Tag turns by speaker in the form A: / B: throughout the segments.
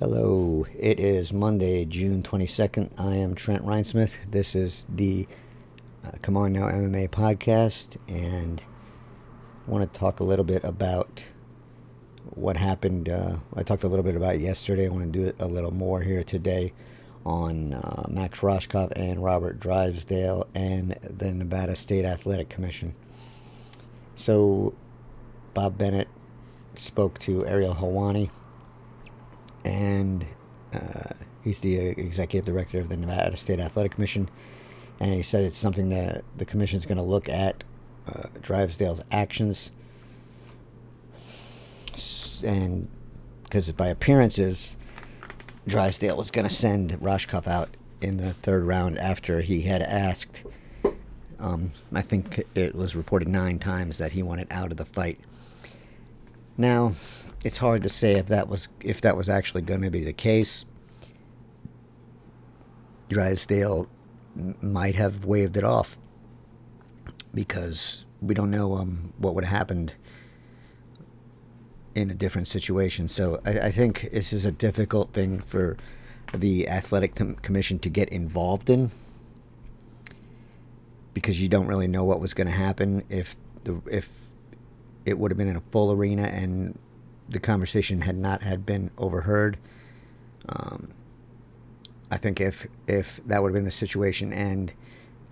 A: Hello, it is Monday, June 22nd. I am Trent Reinsmith. This is the uh, Come On Now MMA podcast, and I want to talk a little bit about what happened. Uh, I talked a little bit about yesterday. I want to do it a little more here today on uh, Max Rohskopf and Robert Drysdale and the Nevada State Athletic Commission. So, Bob Bennett spoke to Ariel Helwani and uh, he's the executive director of the Nevada State Athletic Commission. And he said it's something that the commission is going to look at uh, Drysdale's actions, and because by appearances, Drysdale was going to send Rohskopf out in the third round after he had asked. Um, I think it was reported nine times that he wanted out of the fight. Now, it's hard to say if that was if that was actually going to be the case. Drysdale might have waved it off because we don't know um, what would have happened in a different situation. So I, I, think this is a difficult thing for the athletic com- commission to get involved in because you don't really know what was going to happen if the if it would have been in a full arena and the conversation had not had been overheard. Um, I think if if that would have been the situation and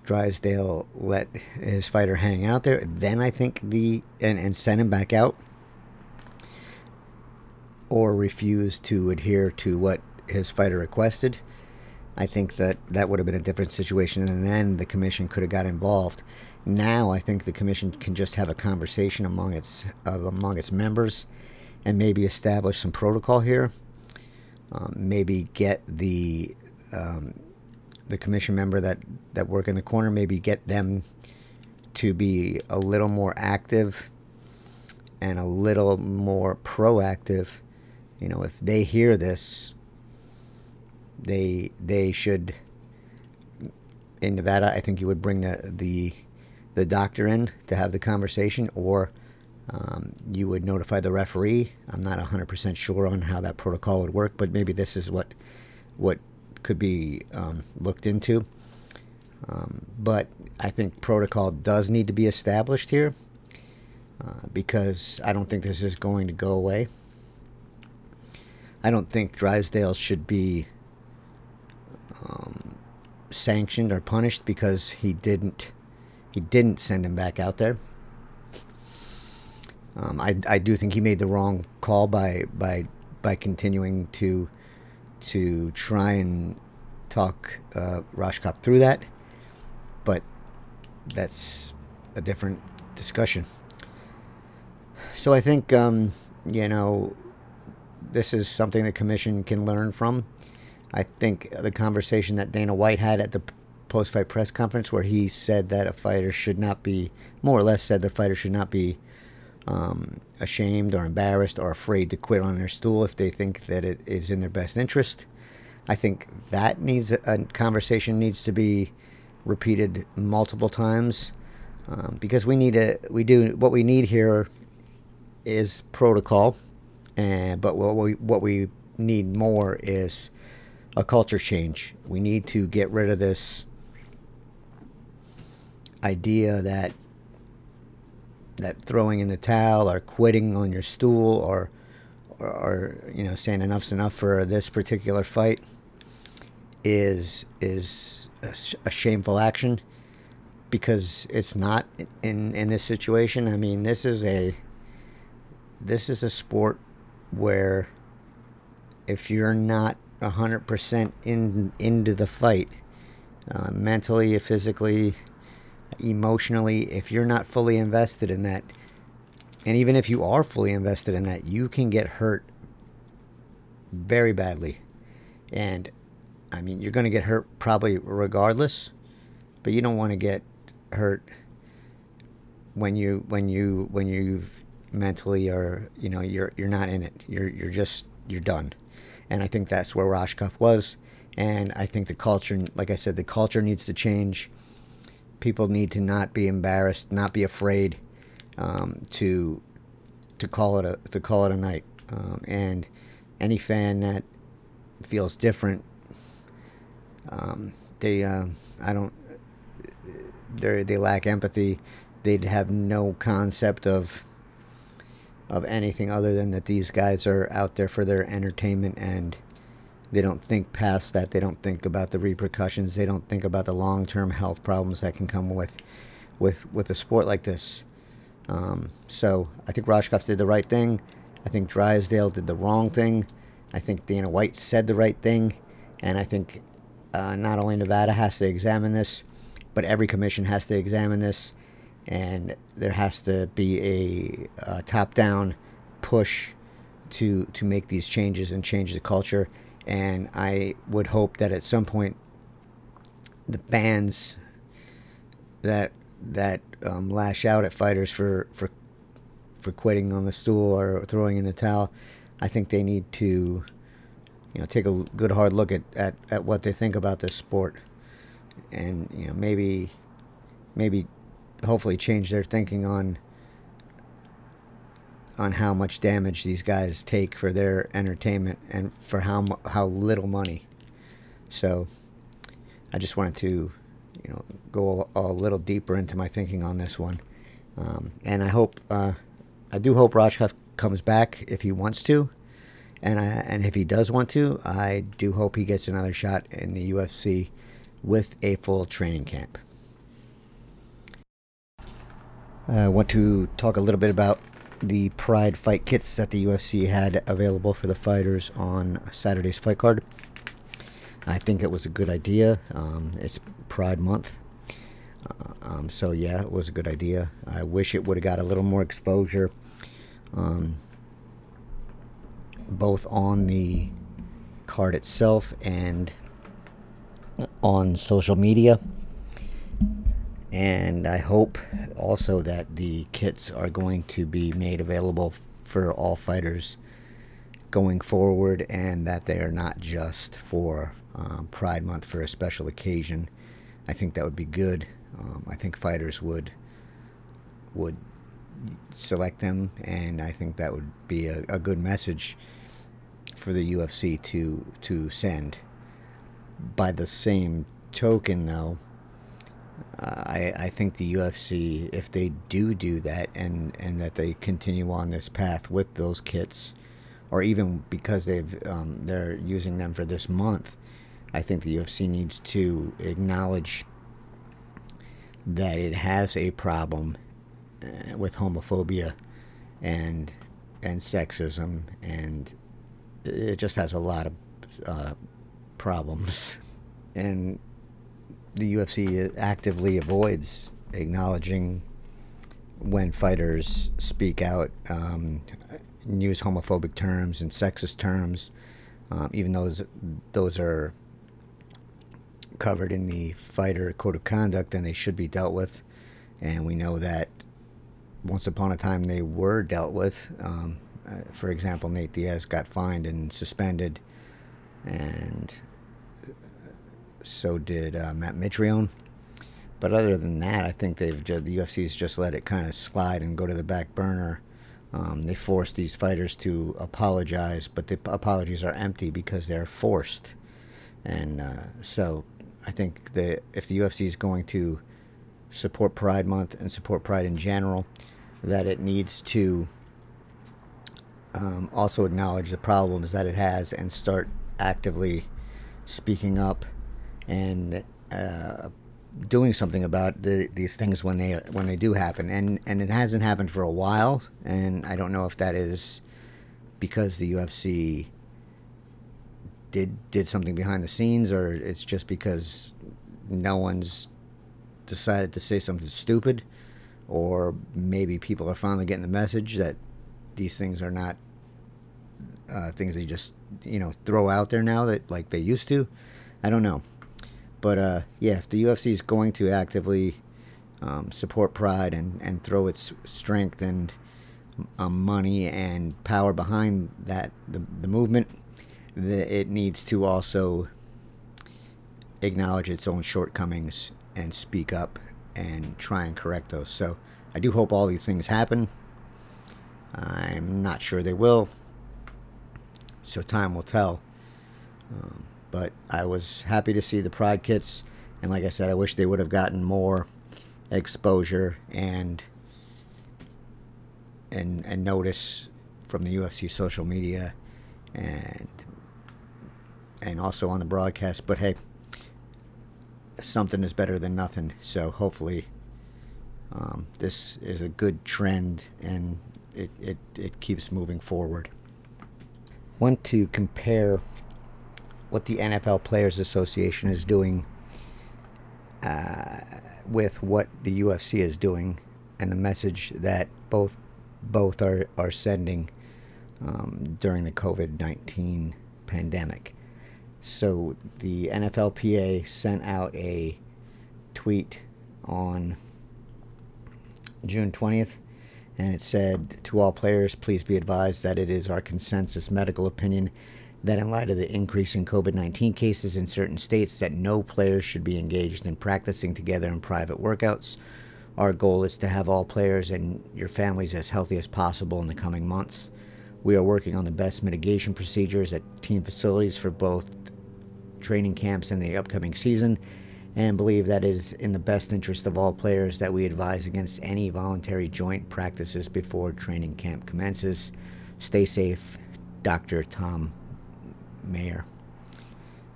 A: Drysdale let his fighter hang out there, then I think the and, and send him back out or refuse to adhere to what his fighter requested. I think that that would have been a different situation, and then the commission could have got involved. Now I think the commission can just have a conversation among its uh, among its members and maybe establish some protocol here. Um, maybe get the um, the commission member that that work in the corner. Maybe get them to be a little more active and a little more proactive. You know, if they hear this, they they should. In Nevada, I think you would bring the the the doctor in to have the conversation, or um, you would notify the referee. I'm not 100% sure on how that protocol would work, but maybe this is what what could be um, looked into. Um, but I think protocol does need to be established here uh, because I don't think this is going to go away. I don't think Drysdale should be um, sanctioned or punished because he didn't he didn't send him back out there. Um, I, I do think he made the wrong call by by by continuing to to try and talk uh, Rohskopf through that, but that's a different discussion. So I think um, you know this is something the commission can learn from. I think the conversation that Dana White had at the post-fight press conference, where he said that a fighter should not be, more or less, said the fighter should not be um, ashamed or embarrassed or afraid to quit on their stool if they think that it is in their best interest. I think that needs a, conversation needs to be repeated multiple times um, because we need a we do what we need here is protocol, and but what we what we need more is a culture change. We need to get rid of this idea that that throwing in the towel or quitting on your stool or, or, or you know saying enough's enough for this particular fight is is a, a, shameful action because it's not in in this situation. I mean, this is a this is a sport where if you're not 100% in into the fight uh, mentally, physically, emotionally, if you're not fully invested in that, and even if you are fully invested in that, you can get hurt very badly. And I mean, you're going to get hurt probably regardless, but you don't want to get hurt when you when you when you've mentally or you know you're you're not in it. You're you're just you're done. And I think that's where Rohskopf was. And I think the culture, like I said, the culture needs to change people need to not be embarrassed, not be afraid um, to to call it a to call it a night. Um, and any fan that feels different. Um, they, uh, I don't, they they lack empathy. They'd have no concept of of anything other than that these guys are out there for their entertainment and they don't think past that. They don't think about the repercussions. They don't think about the long term health problems that can come with with with a sport like this. Um, so I think Rohskopf did the right thing. I think Drysdale did the wrong thing. I think Dana White said the right thing, and I think uh, not only Nevada has to examine this, but every commission has to examine this, and there has to be a, a top-down push to to make these changes and change the culture. And I would hope that at some point, the fans that that um, lash out at fighters for for for quitting on the stool or throwing in the towel, I think they need to, you know, take a good hard look at, at, at what they think about this sport, and you know maybe, maybe, hopefully change their thinking on on how much damage these guys take for their entertainment and for how how little money. So, I just wanted to, you know, go a, a little deeper into my thinking on this one, um, and I hope. Uh, I do hope Rohskopf comes back if he wants to, and I, and if he does want to, I do hope he gets another shot in the UFC with a full training camp. I want to talk a little bit about the Pride fight kits that the UFC had available for the fighters on Saturday's fight card. I think it was a good idea. Um, it's Pride Month. Uh, um, so yeah, it was a good idea. I wish it would have got a little more exposure, um, both on the card itself and on social media. And I hope also that the kits are going to be made available for all fighters going forward, and that they are not just for um, Pride Month for a special occasion. I think that would be good. Um, I think fighters would would select them, and I think that would be a, a good message for the UFC to to send. By the same token, though, I I think the UFC, if they do do that, and and that they continue on this path with those kits, or even because they've um, they're using them for this month, I think the UFC needs to acknowledge that it has a problem uh, with homophobia and and sexism and it just has a lot of uh, problems. And the UFC actively avoids acknowledging when fighters speak out um, use homophobic terms and sexist terms um, even though those, those are covered in the fighter code of conduct and they should be dealt with. And we know that once upon a time they were dealt with. Um, uh, for example, Nate Diaz got fined and suspended, and so did uh, Matt Mitrione. But other than that, I think they've just, the UFC's just let it kind of slide and go to the back burner. Um, they force these fighters to apologize, but the apologies are empty because they're forced. And uh, so I think that if the UFC is going to support Pride Month and support Pride in general, that it needs to um, also acknowledge the problems that it has and start actively speaking up and uh, doing something about the, these things when they when they do happen. And and it hasn't happened for a while, and I don't know if that is because the UFC did did something behind the scenes, or it's just because no one's decided to say something stupid, or maybe people are finally getting the message that these things are not uh, things they just you know throw out there now that like they used to. I don't know, but uh, yeah, if the UFC is going to actively um, support Pride and and throw its strength and um, money and power behind that the the movement it needs to also acknowledge its own shortcomings and speak up and try and correct those. So I do hope all these things happen. I'm not sure they will. So time will tell. Um, but I was happy to see the Pride kits, and like I said, I wish they would have gotten more exposure and and and notice from the UFC social media and and also on the broadcast. But hey, something is better than nothing. So hopefully, um, this is a good trend and it, it, it keeps moving forward. Want to compare what the NFL Players Association is doing uh, with what the UFC is doing and the message that both both are, are sending um, during the COVID 19 pandemic. So the NFLPA sent out a tweet on June 20th, and it said to all players, please be advised that it is our consensus medical opinion that in light of the increase in COVID-19 cases in certain states that no players should be engaged in practicing together in private workouts. Our goal is to have all players and your families as healthy as possible in the coming months. We are working on the best mitigation procedures at team facilities for both training camps and the upcoming season and believe that it is in the best interest of all players that we advise against any voluntary joint practices before training camp commences. Stay safe, Dr. Tom Mayer.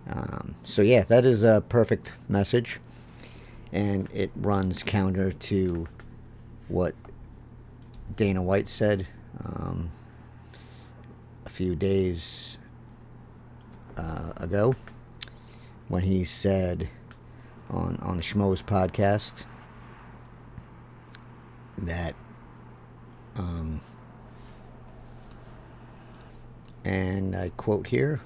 A: Um, so, yeah, that is a perfect message, and it runs counter to what Dana White said um, a few days uh, ago when he said on on the Schmoes podcast that um, and I quote here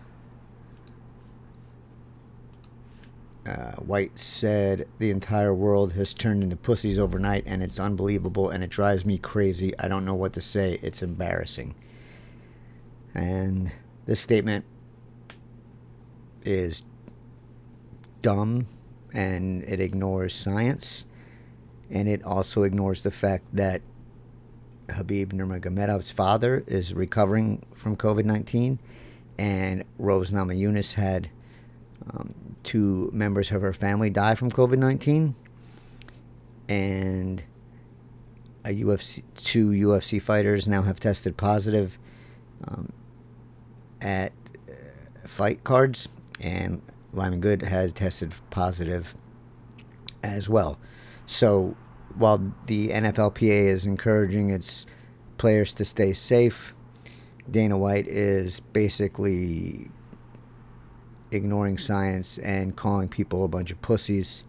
A: uh, White said, The entire world has turned into pussies overnight, and it's unbelievable, and it drives me crazy. I don't know what to say. It's embarrassing. And this statement is dumb and it ignores science and it also ignores the fact that Khabib Nurmagomedov's father is recovering from COVID-19 and Rose Namajunas had um, two members of her family die from COVID-19 and a UFC two UFC fighters now have tested positive um, at uh, fight cards and Lyman Good has tested positive as well. So while the NFLPA is encouraging its players to stay safe, Dana White is basically ignoring science and calling people a bunch of pussies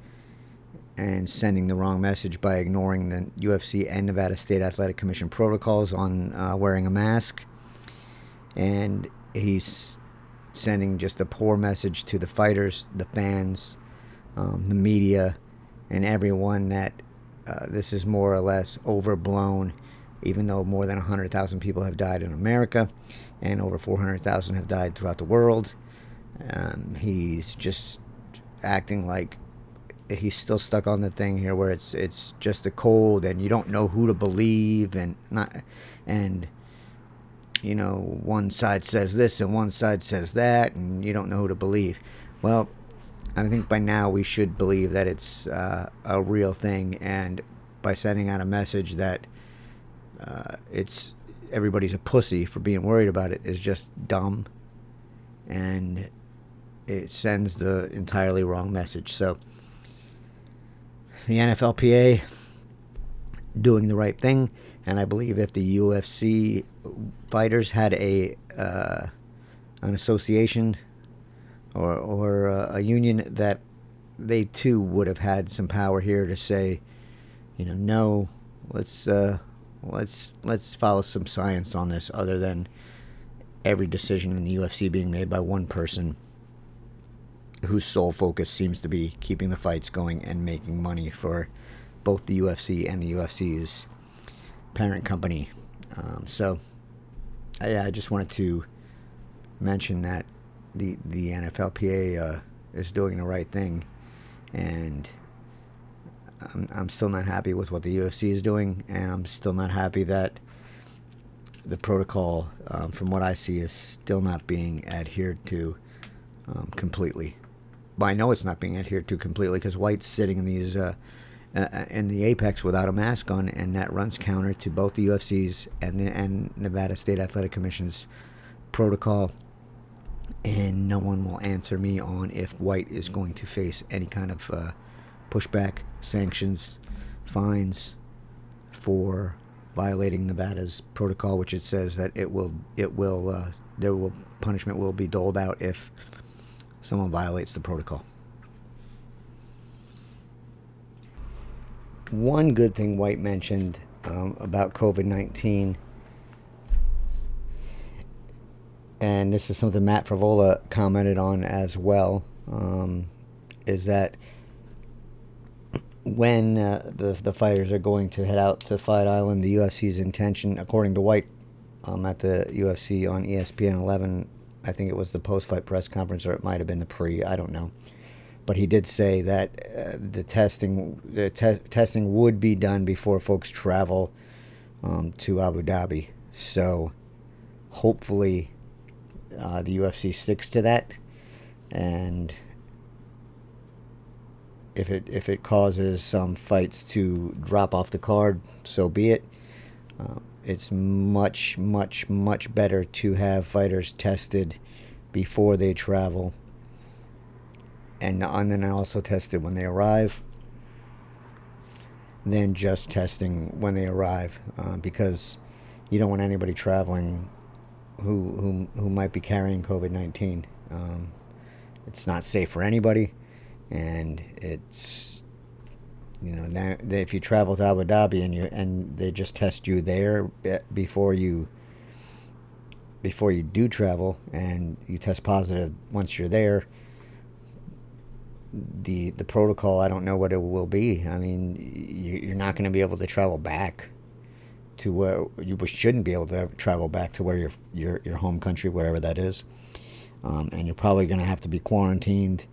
A: and sending the wrong message by ignoring the UFC and Nevada State Athletic Commission protocols on uh, wearing a mask. And he's sending just a poor message to the fighters, the fans, um, the media, and everyone that uh, this is more or less overblown, even though more than 100,000 people have died in America and over 400,000 have died throughout the world. Um, he's just acting like he's still stuck on the thing here where it's it's just a cold and you don't know who to believe and not and you know, one side says this and one side says that, and you don't know who to believe. Well, I think by now we should believe that it's uh, a real thing, and by sending out a message that uh, it's everybody's a pussy for being worried about it is just dumb, and it sends the entirely wrong message. So the NFLPA doing the right thing and I believe if the UFC fighters had a uh, an association or or a, a union that they too would have had some power here to say, you know, no, let's uh, let's let's follow some science on this, other than every decision in the UFC being made by one person whose sole focus seems to be keeping the fights going and making money for both the UFC and the UFC's parent company. Um, so, yeah, I just wanted to mention that the the NFLPA uh, is doing the right thing, and I'm I'm still not happy with what the UFC is doing, and I'm still not happy that the protocol, um, from what I see, is still not being adhered to um, completely. But I know it's not being adhered to completely because White's sitting in these uh, uh, in the apex without a mask on, and that runs counter to both the UFC's and the, and Nevada State Athletic Commission's protocol. And no one will answer me on if White is going to face any kind of uh, pushback, sanctions, fines for violating Nevada's protocol, which it says that it will it will uh, there will punishment will be doled out if someone violates the protocol. One good thing White mentioned um, about COVID 19, and this is something Matt Frevola commented on as well, um, is that when uh, the, the fighters are going to head out to Fight Island, the UFC's intention, according to White um, at the UFC on ESPN 11, I think it was the post fight press conference, or it might have been the pre, I don't know but he did say that uh, the testing the te- testing would be done before folks travel um, to Abu Dhabi. So hopefully uh, the UFC sticks to that, and if it if it causes some fights to drop off the card, so be it. Uh, it's much much much better to have fighters tested before they travel and, and then also tested when they arrive than just testing when they arrive uh, because you don't want anybody traveling who who, who might be carrying COVID 19. Um, it's not safe for anybody, and it's you know that, if you travel to Abu Dhabi and you and they just test you there before you before you do travel and you test positive once you're there the the protocol. I don't know what it will be. I mean, you, are not going to be able to travel back to where you shouldn't be able to travel back to where your your your home country, wherever that is, um, and you're probably going to have to be quarantined.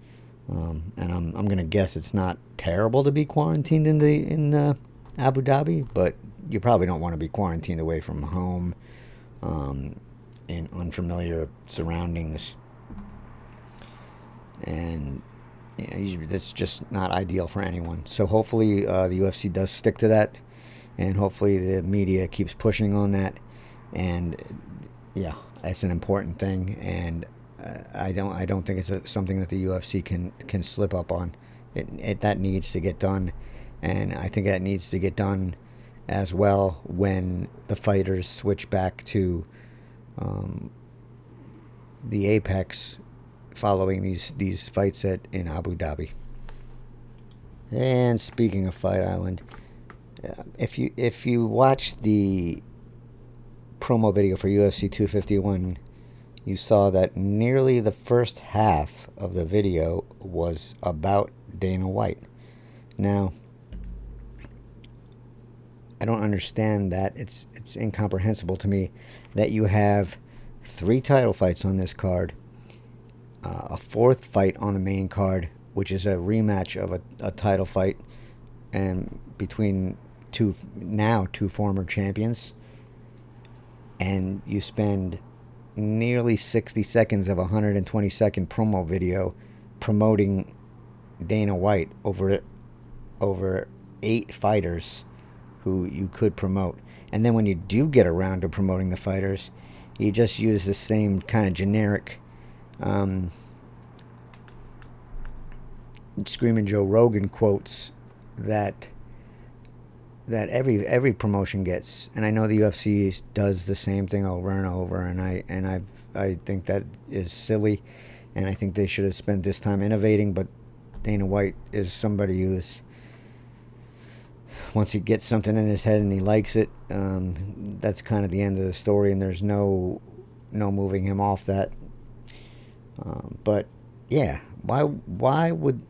A: Um, and I'm I'm going to guess it's not terrible to be quarantined in the in uh, Abu Dhabi, but you probably don't want to be quarantined away from home um, in unfamiliar surroundings. And you know, that's just not ideal for anyone. So hopefully uh, the UFC does stick to that, and hopefully the media keeps pushing on that. And yeah, that's an important thing, and I don't I don't think it's a, something that the UFC can can slip up on. It, it that needs to get done, and I think that needs to get done as well when the fighters switch back to um, the apex following these these fights at in Abu Dhabi. And speaking of Fight Island, uh, if you if you watch the promo video for UFC 251, you saw that nearly the first half of the video was about Dana White. Now, I don't understand that. It's it's incomprehensible to me that you have three title fights on this card uh, a fourth fight on the main card, which is a rematch of a, a title fight and between two now two former champions and you spend nearly 60 seconds of a 120 second promo video promoting Dana White over over eight fighters who you could promote. And then when you do get around to promoting the fighters, you just use the same kind of generic um, Screaming Joe Rogan quotes that that every every promotion gets, and I know the UFC does the same thing over and over, and I and I I think that is silly, and I think they should have spent this time innovating. But Dana White is somebody who's once he gets something in his head and he likes it, um, that's kind of the end of the story, and there's no no moving him off that. Um, but yeah, why why would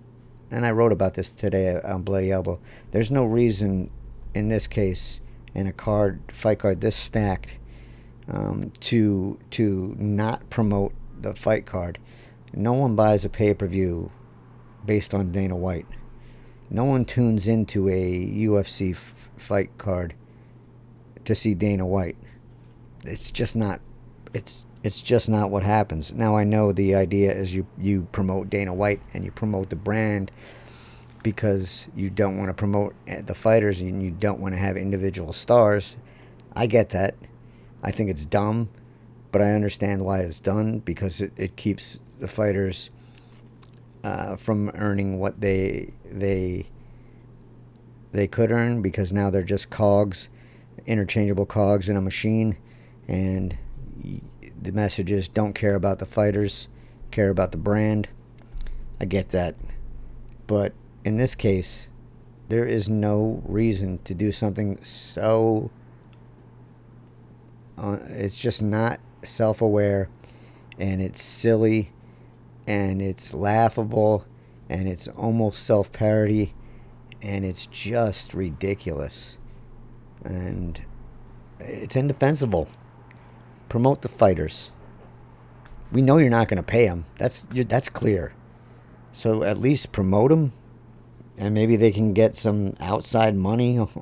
A: and I wrote about this today on Bloody Elbow. There's no reason in this case in a card fight card this stacked um, to to not promote the fight card. No one buys a pay per view based on Dana White. No one tunes into a UFC f- fight card to see Dana White. It's just not. It's It's just not what happens. Now I know the idea is you you promote Dana White and you promote the brand because you don't want to promote eh, the fighters and you don't want to have individual stars. I get that. I think it's dumb, but I understand why it's done because it, it keeps the fighters uh, from earning what they they they could earn because now they're just cogs, interchangeable cogs in a machine, and the message is don't care about the fighters, care about the brand. I get that, but in this case, there is no reason to do something so. Uh, it's just not self aware and it's silly and it's laughable and it's almost self parody and it's just ridiculous and it's indefensible. Promote the fighters. We know you're not going to pay them. That's that's clear. So at least promote them and maybe they can get some outside money.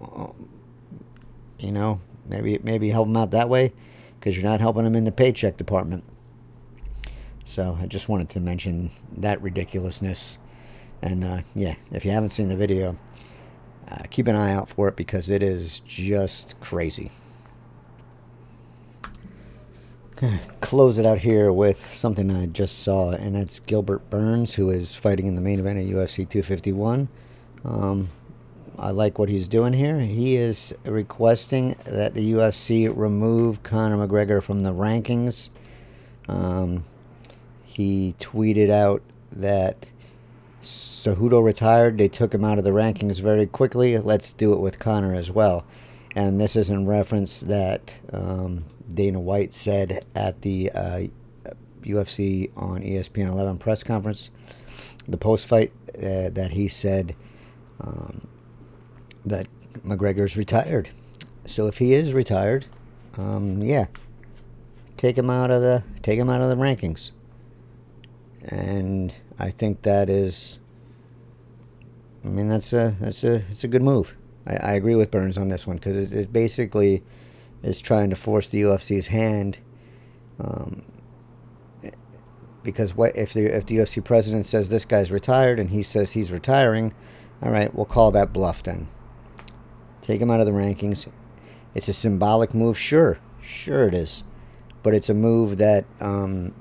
A: You know, maybe maybe help them out that way because you're not helping them in the paycheck department. So I just wanted to mention that ridiculousness. And uh, yeah, if you haven't seen the video, uh, keep an eye out for it because it is just crazy. Close it out here with something I just saw, and that's Gilbert Burns, who is fighting in the main event at UFC 251. Um, I like what he's doing here. He is requesting that the UFC remove Conor McGregor from the rankings. Um, he tweeted out that Cejudo retired. They took him out of the rankings very quickly. Let's do it with Conor as well. And this is in reference that um, Dana White said at the uh, UFC on ESPN 11 press conference, the post fight, uh, that he said um, that McGregor's retired. So if he is retired, um, yeah, take him out of the take him out of the rankings. And I think that is. I mean, that's a that's a it's a good move. I, I agree with Burns on this one because it, it, basically is trying to force the UFC's hand. Um, because what if the if the UFC president says this guy's retired and he says he's retiring, all right, we'll call that bluff then. Take him out of the rankings. It's a symbolic move, sure, sure it is, but it's a move that um,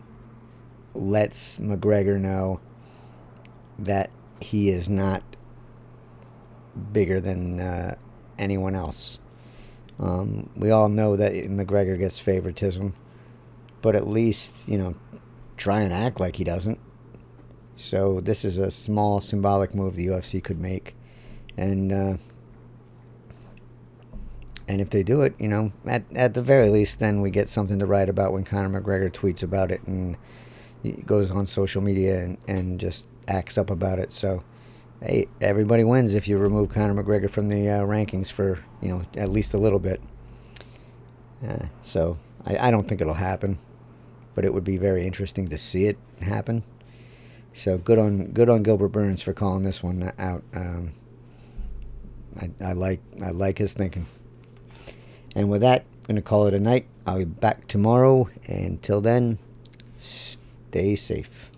A: lets McGregor know that he is not bigger than uh, anyone else. Um, we all know that McGregor gets favoritism, but at least you know try and act like he doesn't. So this is a small symbolic move the UFC could make, and uh, and if they do it, you know, at at the very least, then we get something to write about when Conor McGregor tweets about it and goes on social media and, and just acts up about it. So, hey, everybody wins if you remove Conor McGregor from the uh, rankings for you know at least a little bit. Uh, so I, I don't think it'll happen, but it would be very interesting to see it happen. So good on good on Gilbert Burns for calling this one out. Um, I, I like I like his thinking. And with that, I'm gonna call it a night. I'll be back tomorrow. Until then, stay safe.